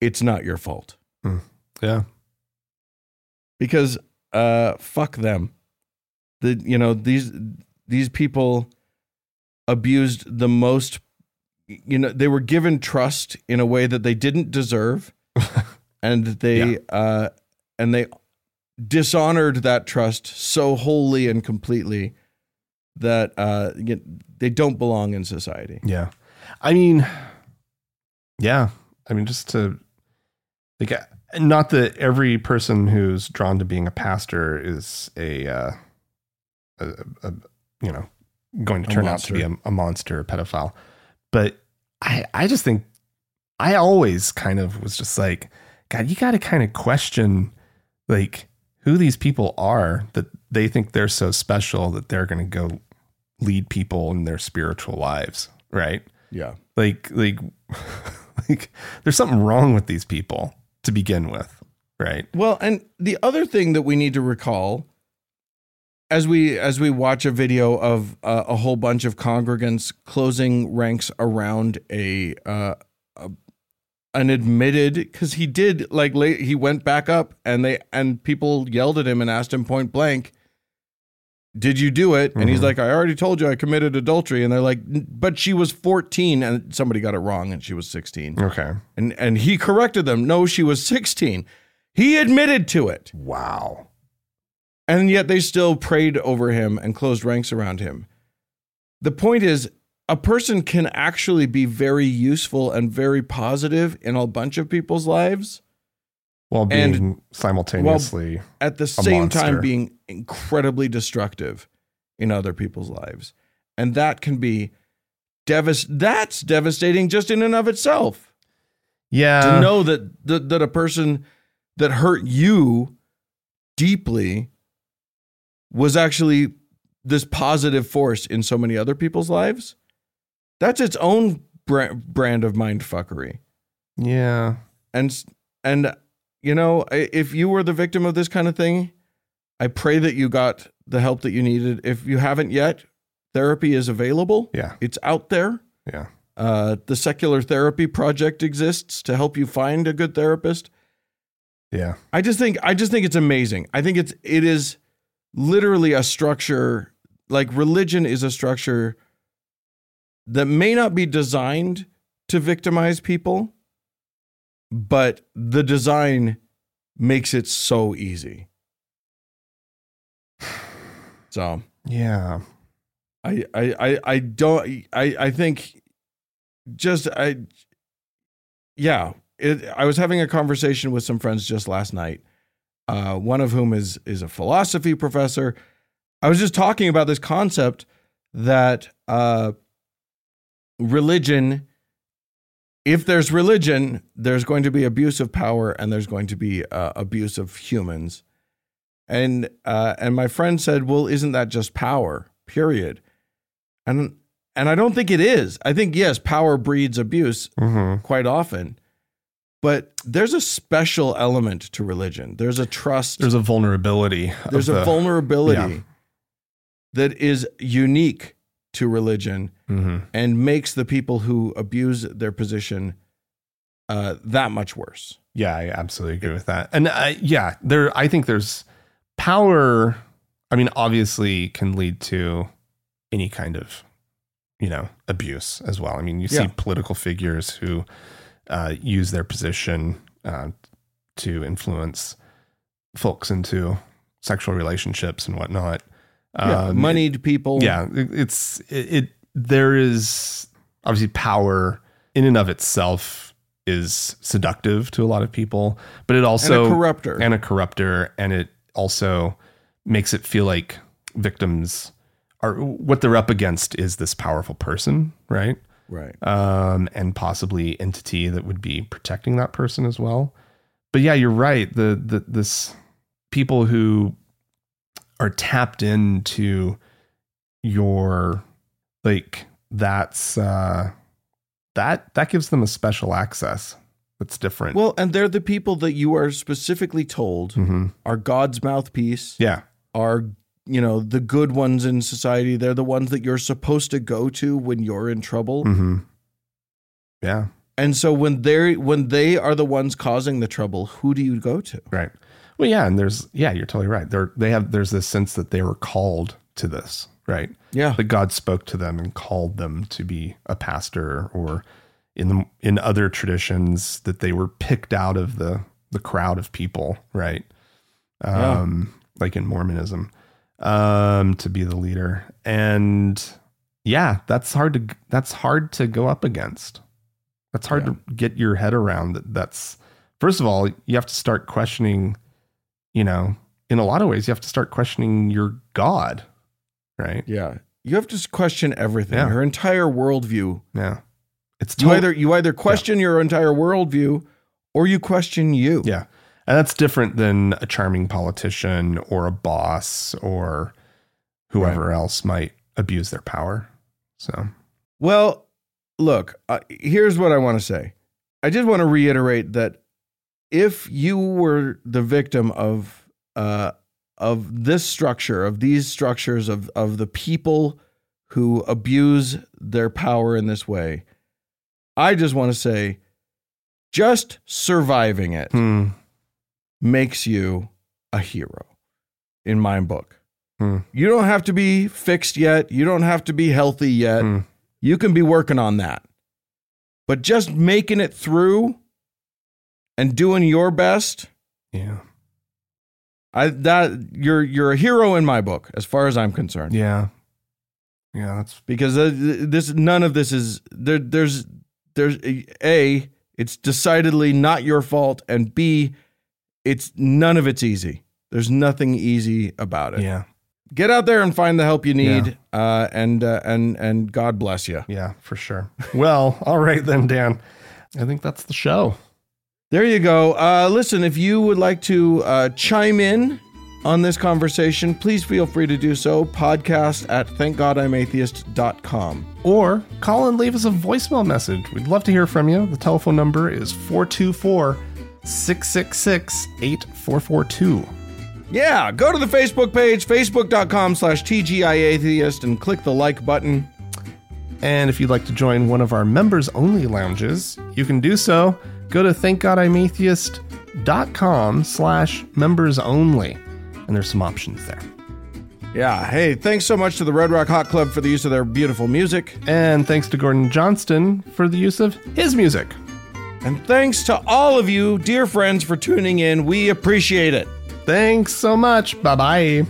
it's not your fault Yeah. because uh fuck them. The you know, these these people abused the most you know, they were given trust in a way that they didn't deserve and they Yeah. uh and they dishonored that trust so wholly and completely that uh you- they don't belong in society. Yeah. I mean, yeah. I mean, just to like, uh, not that every person who's drawn to being a pastor is a, uh, a, a you know, going to turn out to be a, a monster, a pedophile, but I, I just think I always kind of was just like, God, you got to kind of question like who these people are that they think they're so special that they're going to go lead people in their spiritual lives, right? Yeah. Like, like, like, there's something wrong with these people to begin with, right? Well, and the other thing that we need to recall as we as we watch a video of uh, a whole bunch of congregants closing ranks around a uh, a an admitted because he did like late, he went back up and they and people yelled at him and asked him point blank did you do it and he's Mhm. like i already told you i committed adultery and they're like but she was 14 and somebody got it wrong and she was 16 Okay. and and he corrected them no she was 16 he admitted to it Wow. And yet they still prayed over him and closed ranks around him. The point is, a person can actually be very useful and very positive in a bunch of people's lives While And- being simultaneously, at the same time being incredibly destructive in other people's lives. And that can be devas- that's devastating just in and of itself. yeah. to know that, that that a person that hurt you deeply was actually this positive force in so many other people's lives that's its own bra- brand of mind fuckery yeah. and and you know if you were the victim of this kind of thing i pray that you got the help that you needed if you haven't yet therapy is available Yeah. it's out there Yeah. uh, the secular therapy project exists to help you find a good therapist Yeah. I just think I just think it's amazing. I think it's it is literally a structure like religion is a structure that may not be designed to victimize people, but the design makes it so easy. So Yeah. I I I, I don't I I think just I yeah it, I was having a conversation with some friends just last night. Uh, one of whom is is a philosophy professor. I was just talking about this concept that uh, religion, if there's religion, there's going to be abuse of power and there's going to be uh, abuse of humans. And uh, and my friend said, "Well, isn't that just power? Period." And and I don't think it is. I think yes, power breeds abuse hmm quite often. But there's a special element to religion. There's a trust. There's a vulnerability. There's a the- vulnerability yeah. that is unique to religion Mhm. and makes the people who abuse their position uh, that much worse. Yeah, I absolutely agree with that. And uh, yeah, there. I think there's power. I mean, obviously, can lead to any kind of, you know, abuse as well. I mean, you see political figures who uh, use their position uh, to influence folks into sexual relationships and whatnot. yeah, Um, moneyed people. yeah it- it's it, it there is obviously power in and of itself is seductive to a lot of people but it and also a corruptor. and a corrupter, and it also makes it feel like victims are what they're up against is this powerful person right right. um, and possibly entity that would be protecting that person as well. But yeah, you're right. The the this people who are tapped into your like that's uh that that gives them a special access that's different. Well, and they're the people that you are specifically told hmm are God's mouthpiece, yeah, are you know the good ones in society. They're the ones that you're supposed to go to when you're in trouble. hmm yeah, And so when they're when they are the ones causing the trouble, who do you go to? right. Well, yeah, and there's yeah, you're totally right. They're they have there's this sense that they were called to this, right? Yeah. that God spoke to them and called them to be a pastor, or in the in other traditions that they were picked out of the the crowd of people, right? Yeah. Um, like in Mormonism, um, to be the leader, and yeah, that's hard to that's hard to go up against. That's hard Yeah. to get your head around. That that's first of all, you have to start questioning. You know, in a lot of ways, you have to start questioning your God, right? Yeah. You have to question everything, Yeah. your entire worldview. Yeah, it's You either you either question your entire worldview or you question you. Yeah. And that's different than a charming politician or a boss or whoever else might abuse their power. So, Well, look, uh, here's what I want to say. I just want to reiterate that if you were the victim of uh, of this structure, of these structures, of of the people who abuse their power in this way, I just want to say, just surviving it hmm, makes you a hero in my book. Hmm. You don't have to be fixed yet. You don't have to be healthy yet. Hmm. You can be working on that. But just making it through and doing your best, yeah. I that you're you're a hero in my book as far as I'm concerned. Yeah. Yeah. That's, Because uh, this none of this is there there's there's a it's decidedly not your fault and B it's none of it's easy. There's nothing easy about it. yeah. get out there and find the help you need uh, and uh, and and god bless you Yeah, for sure. Well, all right then, Dan. I think that's the show. there you go uh, listen if you would like to uh, chime in on this conversation please feel free to do so podcast at thankgodimatheist.com Or call and leave us a voicemail message. We'd love to hear from you. The telephone number is 424 666 8442. yeah go to the facebook page facebook.com slash tgiatheist and click the like button And if you'd like to join one of our members only lounges, you can do so. Go to thankgodimatheist.com slash members only. And there's some options there. yeah hey thanks so much to the red rock hot club for the use of their beautiful music And thanks to Gordon Johnston for the use of his music. And thanks to all of you dear friends for tuning in we appreciate it Thanks so much. Bye bye.